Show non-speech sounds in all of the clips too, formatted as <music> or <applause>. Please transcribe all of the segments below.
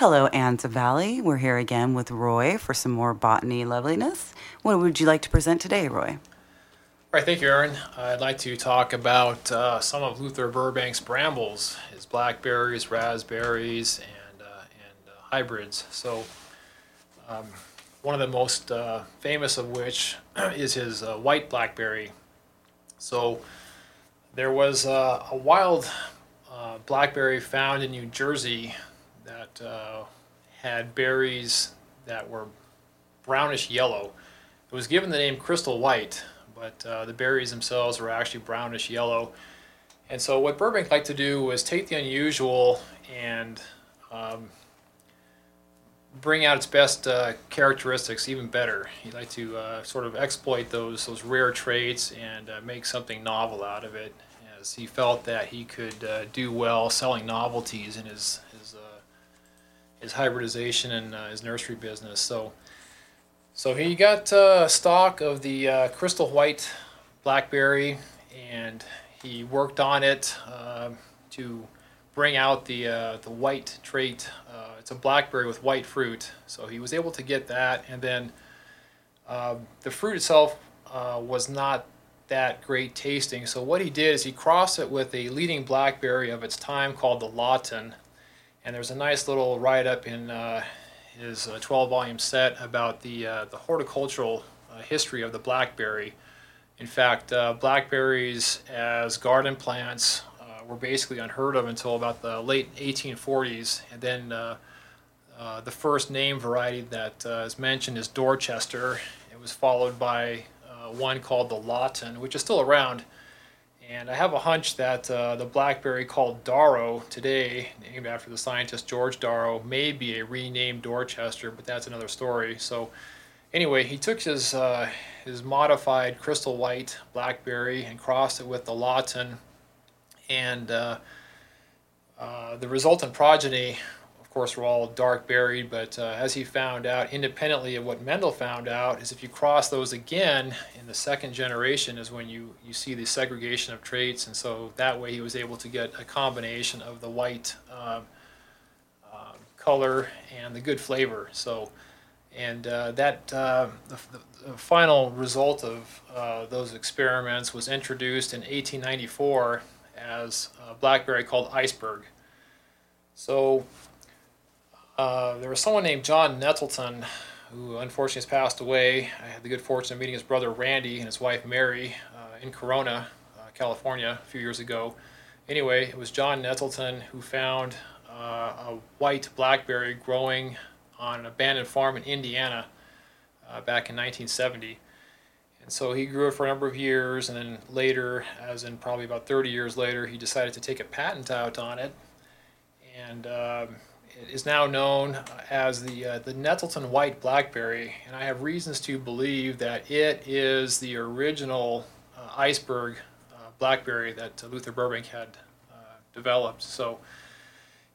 Hello, Anza Valley. We're here again with Roy for some more botany loveliness. What would you like to present today, Roy? All right, thank you, Erin. I'd like to talk about uh, some of Luther Burbank's brambles, his blackberries, raspberries, and, uh, and uh, hybrids. So, um, one of the most uh, famous of which <clears throat> is his uh, white blackberry. So, there was uh, a wild blackberry found in New Jersey that had berries that were brownish yellow. It was given the name crystal white but uh, the berries themselves were actually brownish yellow. And so what Burbank liked to do was take the unusual and um, bring out its best uh, characteristics even better. He liked to uh, sort of exploit those those rare traits and uh, make something novel out of it, as he felt that he could uh, do well selling novelties in his his uh, hybridization and his nursery business. So so he got uh, stock of the uh, crystal white blackberry, and he worked on it uh, to bring out the uh, the white trait. Uh, it's a blackberry with white fruit, so he was able to get that, and then um, the fruit itself uh, was not that great tasting. So what he did is he crossed it with a leading blackberry of its time called the Lawton, and there's a nice little write up in his 12-volume set about the uh, the horticultural uh, history of the blackberry. In fact, uh, blackberries as garden plants were basically unheard of until about the late 1840s, and then uh, the first name variety that uh, is mentioned is Dorchester. It was followed by uh, one called the Lawton, which is still around. And I have a hunch that uh, the blackberry called Darrow today, named after the scientist George Darrow, may be a renamed Dorchester, but that's another story. So, anyway, he took his uh, his modified crystal white blackberry and crossed it with the Lawton, and uh, uh the resultant progeny of course, were all dark berried, but uh, as he found out, independently of what Mendel found out, is if you cross those again in the second generation, is when you, you see the segregation of traits, and so that way he was able to get a combination of the white uh, uh, color and the good flavor. So, and uh, that uh, the, the, final result of uh, those experiments was introduced in 1894 as a blackberry called iceberg. So uh, there was someone named John Nettleton who unfortunately has passed away. I had the good fortune of meeting his brother Randy and his wife Mary uh, in Corona, uh, California, a few years ago. Anyway, it was John Nettleton who found uh, a white blackberry growing on an abandoned farm in Indiana uh, back in 1970. And so he grew it for a number of years, and then later, as in probably about 30 years later, he decided to take a patent out on it. And um, it is now known as the uh, the Nettleton White Blackberry, and I have reasons to believe that it is the original uh, iceberg uh, blackberry that Luther Burbank had uh, developed. So,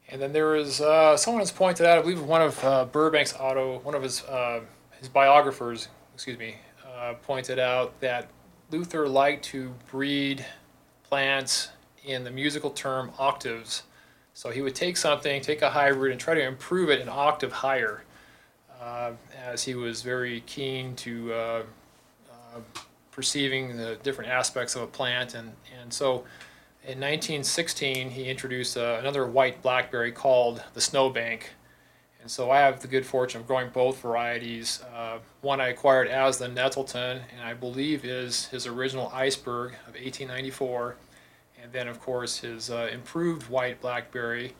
and then there is uh, someone has pointed out, I believe one of uh, Burbank's auto, one of his his biographers, excuse me, pointed out that Luther liked to breed plants in the musical term octaves so he would take something, take a hybrid, and try to improve it an octave higher, uh, as he was very keen to uh, uh, perceiving the different aspects of a plant. And, and so in 1916, he introduced uh, another white blackberry called the Snowbank. And so I have the good fortune of growing both varieties. Uh, one I acquired as the Nettleton, and I believe is his original Iceberg of 1894 and then of course his uh, improved white blackberry,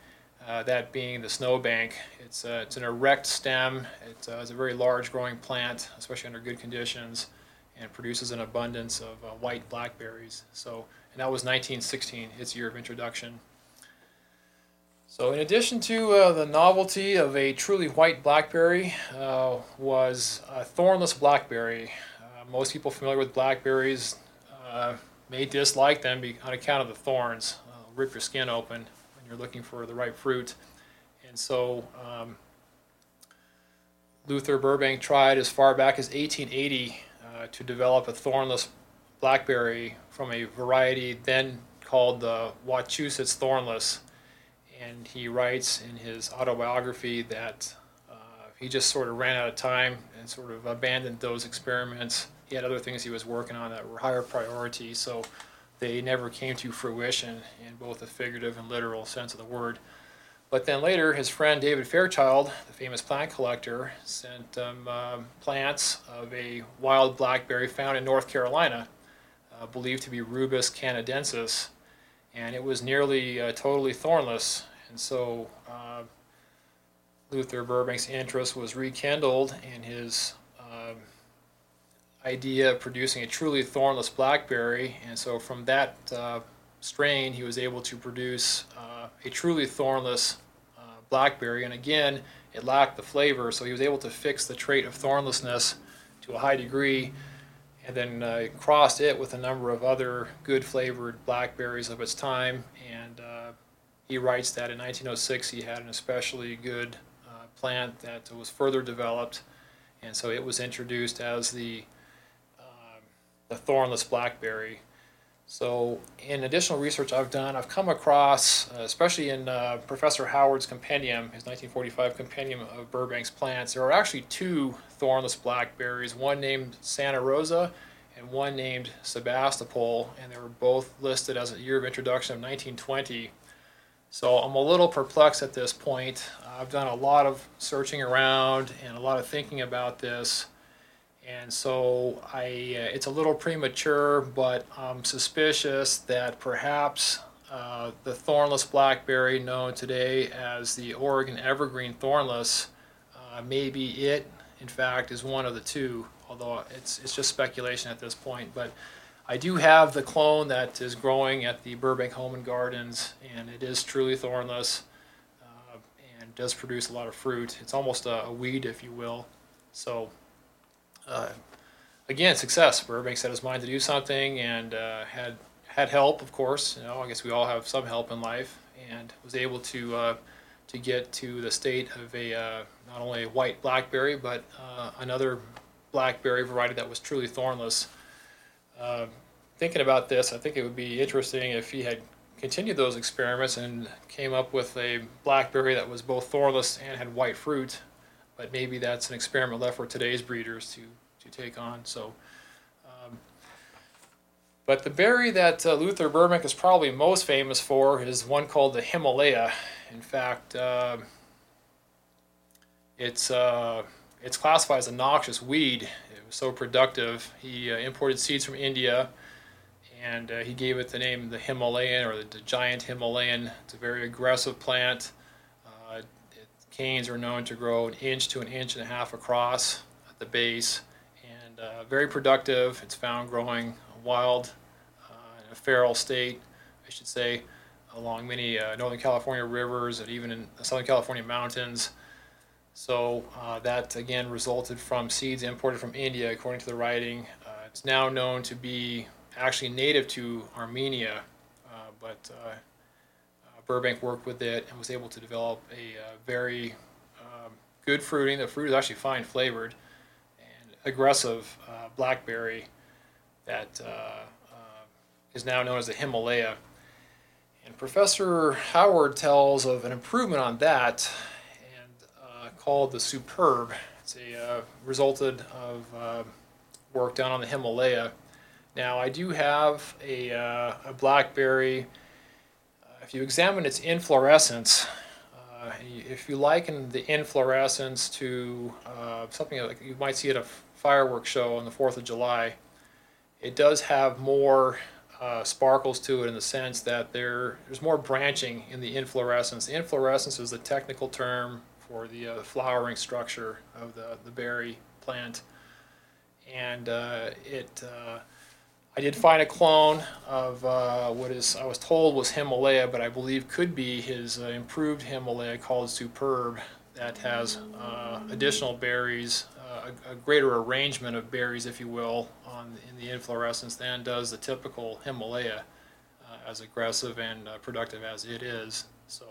uh, that being the snowbank. It's, uh, it's an erect stem, it's, uh, it's, a very large growing plant, especially under good conditions, and produces an abundance of uh, white blackberries. So, and that was 1916, its year of introduction. So in addition to uh, the novelty of a truly white blackberry was a thornless blackberry. most people familiar with blackberries may dislike them on account of the thorns. Uh, rip your skin open when you're looking for the right fruit. And so um, Luther Burbank tried as far back as 1880 uh, to develop a thornless blackberry from a variety then called the Wachusett's thornless. and he writes in his autobiography that uh, he just sort of ran out of time and sort of abandoned those experiments. He had other things he was working on that were higher priority, so they never came to fruition in both the figurative and literal sense of the word. But then later, his friend David Fairchild, the famous plant collector, sent him um, plants of a wild blackberry found in North Carolina, uh, believed to be Rubus canadensis, and it was nearly uh, totally thornless. And so uh, Luther Burbank's interest was rekindled in his um, idea of producing a truly thornless blackberry. And so from that uh, strain, he was able to produce uh, a truly thornless uh, blackberry. And again, it lacked the flavor, so he was able to fix the trait of thornlessness to a high degree and then uh, crossed it with a number of other good flavored blackberries of its time. And uh, he writes that in 1906 he had an especially good uh, plant that was further developed, and so it was introduced as the the thornless blackberry. So, in additional research I've done, I've come across, uh, especially in uh, Professor Howard's compendium, his 1945 compendium of Burbank's plants, there are actually two thornless blackberries, one named Santa Rosa and one named Sebastopol, and they were both listed as a year of introduction of 1920. So, I'm a little perplexed at this point. I've done a lot of searching around and a lot of thinking about this. And so I, uh, it's a little premature, but I'm suspicious that perhaps uh, the thornless blackberry, known today as the Oregon evergreen thornless, uh, maybe it, in fact, is one of the two. Although it's it's just speculation at this point. But I do have the clone that is growing at the Burbank Home and Gardens, and it is truly thornless uh, and does produce a lot of fruit. It's almost a, a weed, if you will. So uh, again, success. Burbank set his mind to do something and uh, had had help, of course. You know, I guess we all have some help in life, and was able to uh, to get to the state of a uh, not only a white blackberry, but uh, another blackberry variety that was truly thornless. Uh, thinking about this, I think it would be interesting if he had continued those experiments and came up with a blackberry that was both thornless and had white fruit but maybe that's an experiment left for today's breeders to, to take on. So, um, but the berry that uh, Luther Burbank is probably most famous for is one called the Himalaya. In fact, uh, it's uh, it's classified as a noxious weed. It was so productive. He uh, imported seeds from India, and uh, he gave it the name the Himalayan or the, the giant Himalayan. It's a very aggressive plant. Canes are known to grow an inch to an inch and a half across at the base and uh, very productive. It's found growing wild uh, in a feral state, I should say, along many uh, Northern California rivers and even in the Southern California mountains. So uh, that again resulted from seeds imported from India, according to the writing. Uh, it's now known to be actually native to Armenia, uh, but Burbank worked with it and was able to develop a uh, very um, good fruiting. The fruit is actually fine flavored and aggressive uh, blackberry that uh, uh, is now known as the Himalaya. And Professor Howard tells of an improvement on that and uh, called the Superb. It's a resulted of work done on the Himalaya. Now I do have a, a blackberry if you examine its inflorescence, uh, if you liken the inflorescence to uh, something like you might see at a fireworks show on the 4th of July, it does have more uh, sparkles to it in the sense that there, there's more branching in the inflorescence. The inflorescence is the technical term for the uh, flowering structure of the, the berry plant. And uh, it uh, I did find a clone of uh, what is I was told was Himalaya, but I believe could be his uh, improved Himalaya called Superb that has uh, additional berries, uh, a, a, greater arrangement of berries, if you will, on in the inflorescence than does the typical Himalaya, uh, as aggressive and uh, productive as it is. So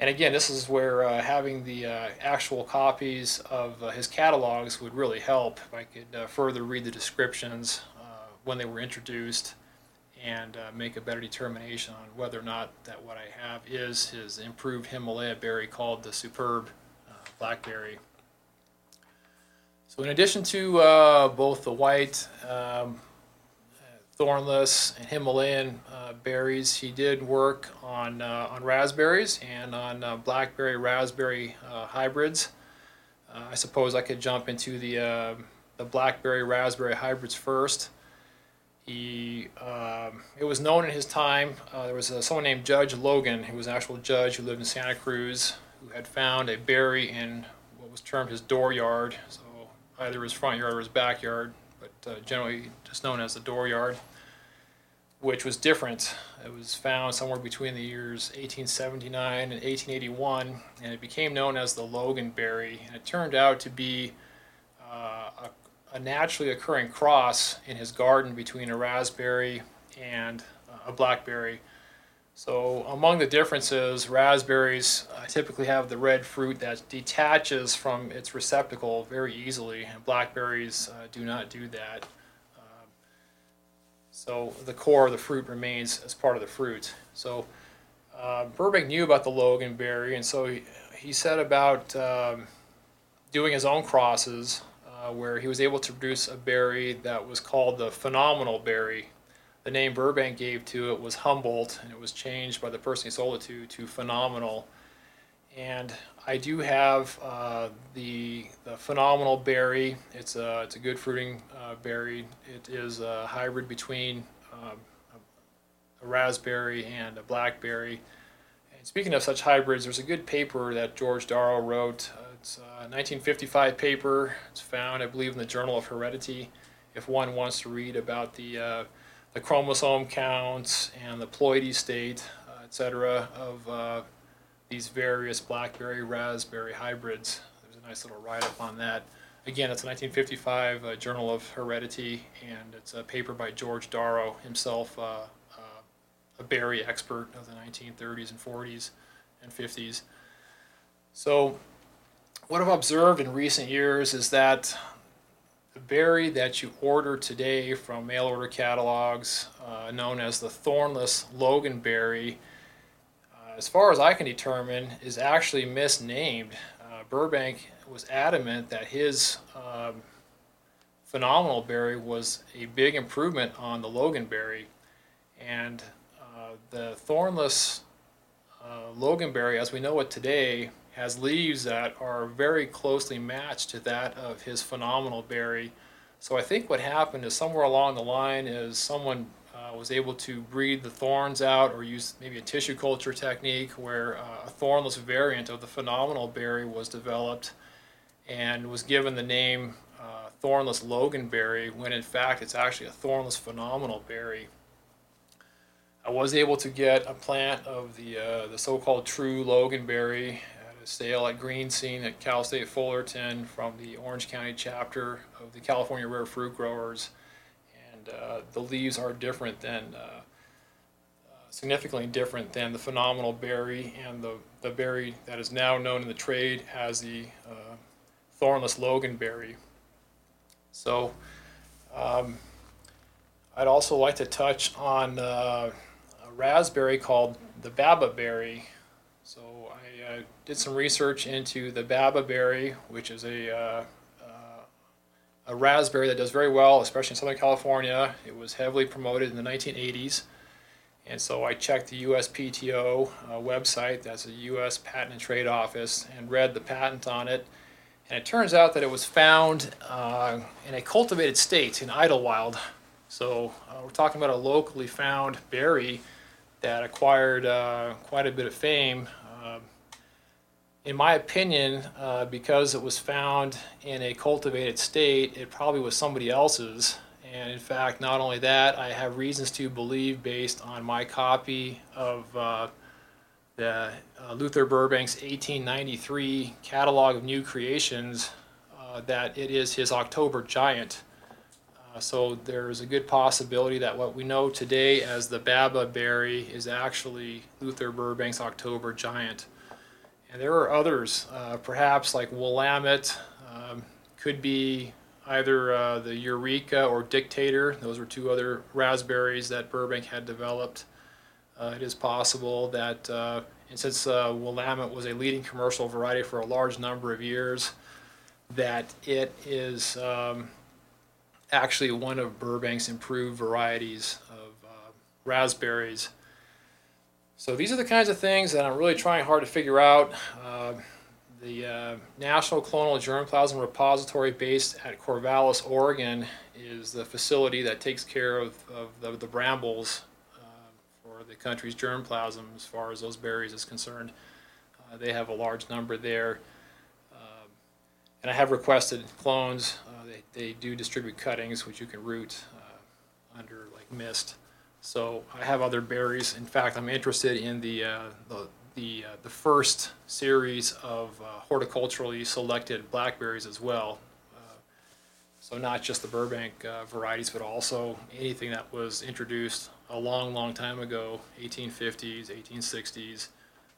and again, this is where uh, having the uh, actual copies of uh, his catalogs would really help. If I could uh, further read the descriptions uh, when they were introduced and uh, make a better determination on whether or not that what I have is his improved Himalaya berry called the superb blackberry. So in addition to both the white, um, thornless, and Himalayan uh, berries, he did work on uh, on raspberries and on uh, blackberry raspberry uh, hybrids. Uh, I suppose I could jump into the uh, the blackberry raspberry hybrids first. He, um, it was known in his time. There was someone named Judge Logan, who was an actual judge who lived in Santa Cruz, who had found a berry in what was termed his dooryard. So either his front yard or his backyard, but uh, generally just known as the dooryard, which was different. It was found somewhere between the years 1879 and 1881, and it became known as the Loganberry. And it turned out to be uh, a a naturally occurring cross in his garden between a raspberry and a blackberry. So, among the differences, raspberries uh, typically have the red fruit that detaches from its receptacle very easily, and blackberries uh, do not do that. Um, so, the core of the fruit remains as part of the fruit. So, uh, Burbank knew about the Logan berry, and so he, he set about um, doing his own crosses uh, where he was able to produce a berry that was called the phenomenal berry. The name Burbank gave to it was Humboldt, and it was changed by the person he sold it to to phenomenal. And I do have uh, the the phenomenal berry. It's a it's a good fruiting uh, berry. It is a hybrid between a, a raspberry and a blackberry. And speaking of such hybrids, there's a good paper that George Darrow wrote uh, it's a 1955 paper. It's found, I believe, in the Journal of Heredity. If one wants to read about the uh, the chromosome counts and the ploidy state, uh, etc., of uh, these various blackberry raspberry hybrids, there's a nice little write up on that. Again, it's a 1955 uh, Journal of Heredity, and it's a paper by George Darrow, himself uh, uh, a berry expert of the 1930s and 40s and 50s. So what I've observed in recent years is that berry that you order today from mail order catalogs, uh, known as the thornless loganberry, uh, as far as I can determine, is actually misnamed. Uh, Burbank was adamant that his um, phenomenal berry was a big improvement on the loganberry, and uh, the thornless uh, loganberry, as we know it today, has leaves that are very closely matched to that of his phenomenal berry. So I think what happened is somewhere along the line is someone uh, was able to breed the thorns out or use maybe a tissue culture technique where uh, a thornless variant of the phenomenal berry was developed and was given the name uh, thornless loganberry when in fact it's actually a thornless phenomenal berry. I was able to get a plant of the uh, the so-called true loganberry sale at Green Scene at Cal State Fullerton from the Orange County chapter of the California Rare Fruit Growers. And uh, the leaves are different than, uh, uh, significantly different than the phenomenal berry and the, the berry that is now known in the trade as the uh, thornless loganberry. So, um, I'd also like to touch on uh, a raspberry called the baba berry. I uh, did some research into the baba berry, which is a uh, uh, a raspberry that does very well, especially in Southern California. It was heavily promoted in the 1980s, and so I checked the USPTO uh, website, that's the U.S. Patent and Trade Office, and read the patent on it. And it turns out that it was found uh, in a cultivated state in Idyllwild. So uh, we're talking about a locally found berry that acquired quite a bit of fame in my opinion, uh, because it was found in a cultivated state, it probably was somebody else's. And in fact, not only that, I have reasons to believe, based on my copy of uh, the uh, Luther Burbank's 1893 catalog of new creations, uh, that it is his October giant. Uh, so there's a good possibility that what we know today as the Baba berry is actually Luther Burbank's October giant. And there are others, uh, perhaps like Willamette, um, could be either uh, the Eureka or Dictator. Those were two other raspberries that Burbank had developed. Uh, it is possible that, uh, and since uh, Willamette was a leading commercial variety for a large number of years, that it is um, actually one of Burbank's improved varieties of uh, raspberries. So these are the kinds of things that I'm really trying hard to figure out. Uh, the uh, National Clonal Germplasm Repository based at Corvallis, Oregon is the facility that takes care of, of the, the brambles uh, for the country's germplasm as far as those berries is concerned. Uh, they have a large number there. Um, and I have requested clones. Uh, they, they do distribute cuttings, which you can root uh, under like mist. So I have other berries. In fact, I'm interested in the, uh, the the, uh, the first series of uh, horticulturally selected blackberries as well. Uh, so not just the Burbank uh, varieties, but also anything that was introduced a long, long time ago, 1850s, 1860s,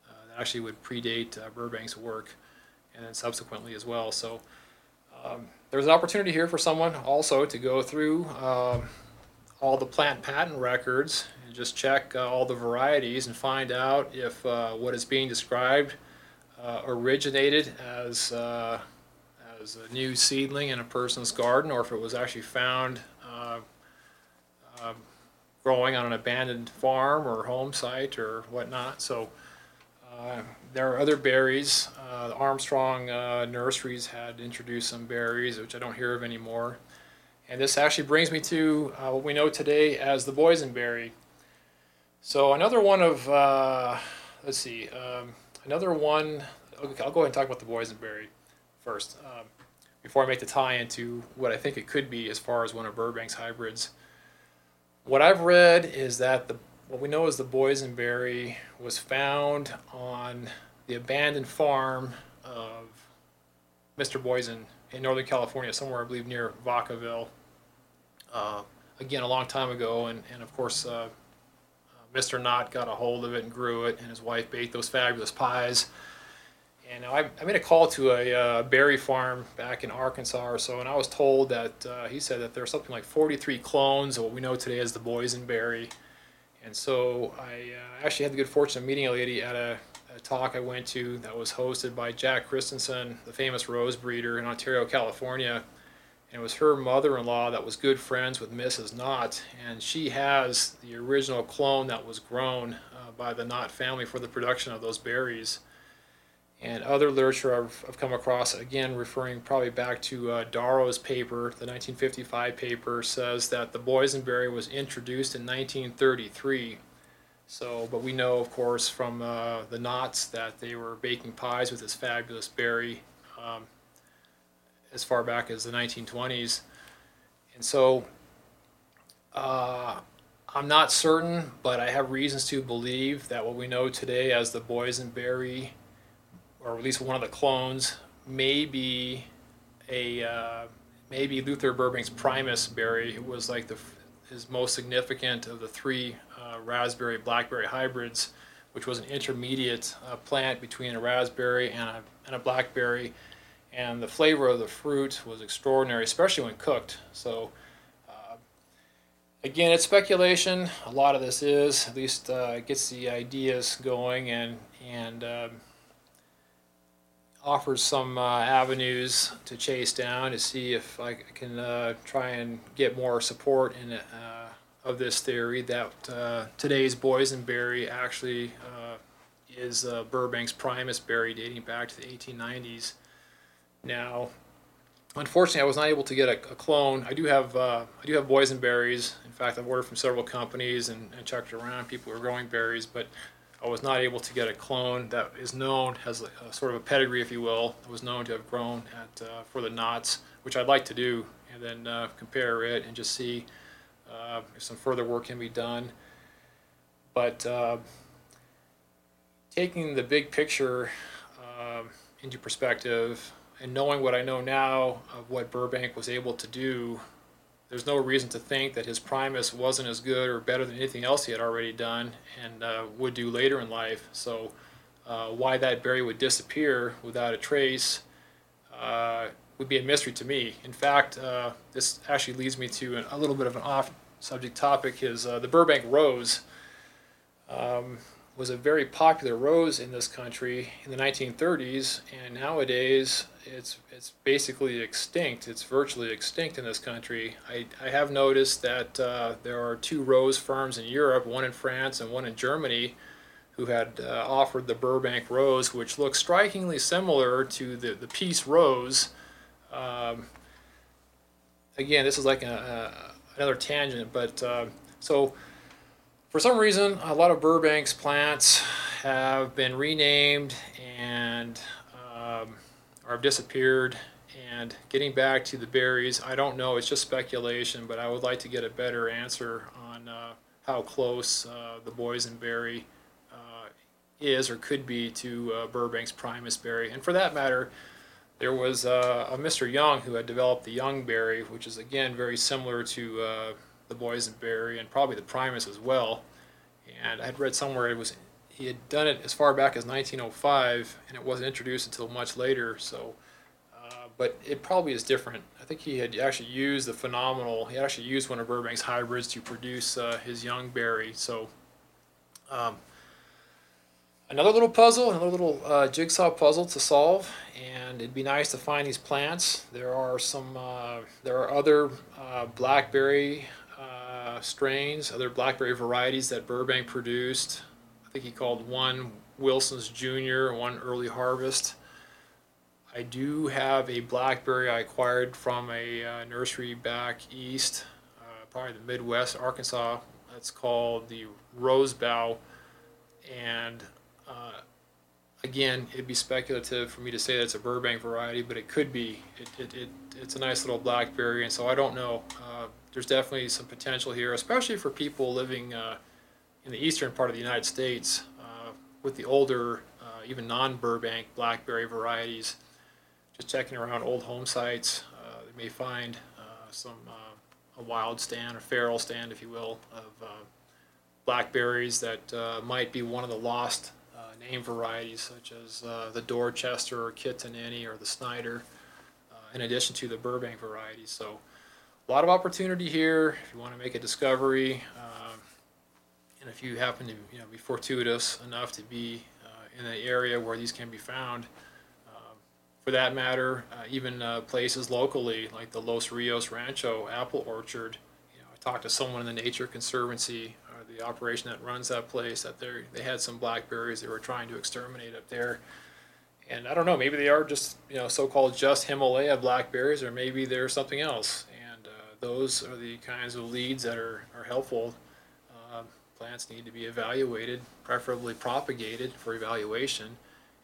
uh, that actually would predate Burbank's work, and then subsequently as well. So um, there's an opportunity here for someone also to go through um, all the plant patent records and just check uh, all the varieties and find out if uh, what is being described uh, originated as uh, as a new seedling in a person's garden or if it was actually found uh, um, growing on an abandoned farm or home site or whatnot. So uh, there are other berries. Armstrong Nurseries had introduced some berries, which I don't hear of anymore. And this actually brings me to uh, what we know today as the boysenberry. So another one of, uh, let's see, um, another one, okay, I'll go ahead and talk about the boysenberry first, um, before I make the tie into what I think it could be as far as one of Burbank's hybrids. What I've read is that the what we know is the boysenberry was found on the abandoned farm of Mr. Boysen in Northern California, somewhere I believe near Vacaville. Uh, again, a long time ago, and, and of course, uh, Mr. Knott got a hold of it and grew it, and his wife baked those fabulous pies. And I, I made a call to a uh, berry farm back in Arkansas or so, and I was told that uh, he said that there are something like 43 clones of what we know today as the boysenberry. And so I uh, actually had the good fortune of meeting a lady at a, a, talk I went to that was hosted by Jack Christensen, the famous rose breeder in Ontario, California and it was her mother-in-law that was good friends with Mrs. Knott, and she has the original clone that was grown uh, by the Knott family for the production of those berries. And other literature I've, I've come across, again referring probably back to uh, Darrow's paper, the 1955 paper, says that the boysenberry was introduced in 1933. So, but we know, of course, from uh, the Knotts that they were baking pies with this fabulous berry. Um, as far back as the 1920s. And so uh, I'm not certain, but I have reasons to believe that what we know today as the boysenberry, or at least one of the clones, may be a uh, maybe Luther Burbank's Primus berry. who was like the his most significant of the three uh, raspberry blackberry hybrids, which was an intermediate uh, plant between a raspberry and a, and a blackberry and the flavor of the fruit was extraordinary, especially when cooked. So, uh, again, it's speculation. A lot of this is, at least, uh, it gets the ideas going and and um, offers some uh, avenues to chase down to see if I can uh, try and get more support in uh, of this theory that uh, today's boysenberry actually is Burbank's Primus berry dating back to the 1890s. Now, unfortunately, I was not able to get a, a clone. I do have uh, I do have boysenberries. In fact, I've ordered from several companies and, and checked around. People who are growing berries, but I was not able to get a clone that is known has a, a sort of a pedigree, if you will. That was known to have grown at uh, for the Knotts, which I'd like to do, and then uh, compare it and just see uh, if some further work can be done. But uh, taking the big picture uh, into perspective, and knowing what I know now of what Burbank was able to do, there's no reason to think that his Primus wasn't as good or better than anything else he had already done and uh, would do later in life. So, uh, why that berry would disappear without a trace, uh, would be a mystery to me. In fact, uh, this actually leads me to an, a little bit of an off-subject topic. Is uh, the Burbank rose um, was a very popular rose in this country in the 1930s, and nowadays it's it's basically extinct. It's virtually extinct in this country. I, I have noticed that uh, there are two rose firms in Europe, one in France and one in Germany, who had uh, offered the Burbank rose, which looks strikingly similar to the, the Peace rose. Um, again, this is like a, a, another tangent, but uh, so for some reason, a lot of Burbank's plants have been renamed and um, or have disappeared. And getting back to the berries, I don't know. It's just speculation, but I would like to get a better answer on uh, how close uh, the boysenberry uh, is or could be to uh, Burbank's Primus berry. And for that matter, there was uh, a Mr. Young who had developed the Young berry, which is again very similar to uh, the boysenberry and probably the Primus as well. And I had read somewhere it was he had done it as far back as 1905, and it wasn't introduced until much later. So, uh, but it probably is different. I think he had actually used the phenomenal. He actually used one of Burbank's hybrids to produce uh, his young berry. So, um, another little puzzle, another little uh, jigsaw puzzle to solve, and it'd be nice to find these plants. There are some. Uh, there are other uh, blackberry uh, strains, other blackberry varieties that Burbank produced. I think he called one Wilson's Junior, one Early Harvest. I do have a blackberry I acquired from a uh, nursery back east, uh, probably the Midwest, Arkansas. That's called the Rosebough. And uh, again, it'd be speculative for me to say that it's a Burbank variety, but it could be. It, it, it, it's a nice little blackberry, and so I don't know. There's definitely some potential here, especially for people living uh, in the eastern part of the United States uh, with the older, uh, even non-Burbank blackberry varieties. Just checking around old home sites, uh, they may find uh, some uh, a wild stand, a feral stand, if you will, of blackberries that might be one of the lost name varieties, such as the Dorchester or Kittatinny or the Snyder, in addition to the Burbank varieties. So a lot of opportunity here if you want to make a discovery. Um, and if you happen to you know, be fortuitous enough to be uh, in the area where these can be found, um, for that matter, uh, even uh, places locally like the Los Rios Rancho apple orchard. You know, I talked to someone in the Nature Conservancy, or the operation that runs that place, that they they had some blackberries they were trying to exterminate up there. And I don't know, maybe they are just you know so-called just Himalaya blackberries, or maybe they're something else. Uh, those are the kinds of leads that are, are helpful. Um, plants need to be evaluated, preferably propagated for evaluation,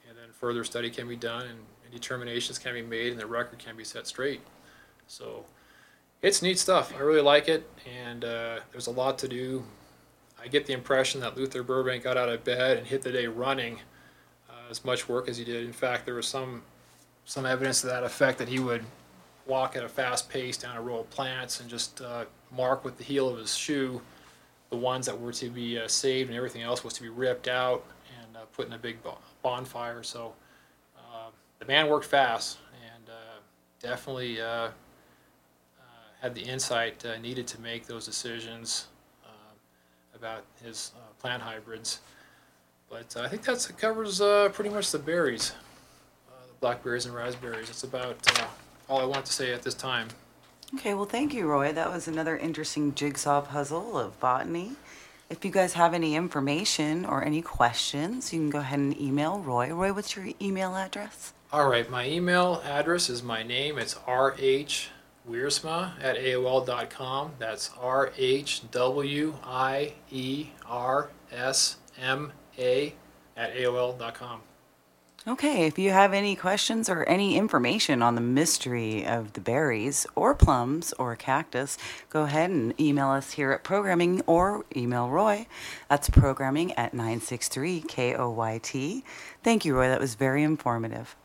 and then further study can be done and, and determinations can be made and the record can be set straight. So it's neat stuff. I really like it, and uh, there's a lot to do. I get the impression that Luther Burbank got out of bed and hit the day running uh, as much work as he did. In fact, there was some some evidence to that effect that he would walk at a fast pace down a row of plants and just uh, mark with the heel of his shoe the ones that were to be uh, saved and everything else was to be ripped out and uh, put in a big bonfire. So uh, the man worked fast and uh, definitely uh, uh, had the insight needed to make those decisions about his plant hybrids. But I think that covers pretty much the berries, the blackberries and raspberries. It's about all I want to say at this time. Okay, well, thank you, Roy. That was another interesting jigsaw puzzle of botany. If you guys have any information or any questions, you can go ahead and email Roy. Roy, what's your email address? All right, my email address is my name. It's rh Wiersma at AOL.com. That's R H W I E R S M A at AOL.com. Okay, if you have any questions or any information on the mystery of the berries or plums or cactus, go ahead and email us here at programming or email Roy. That's programming at 963 KOYT. Thank you, Roy. That was very informative.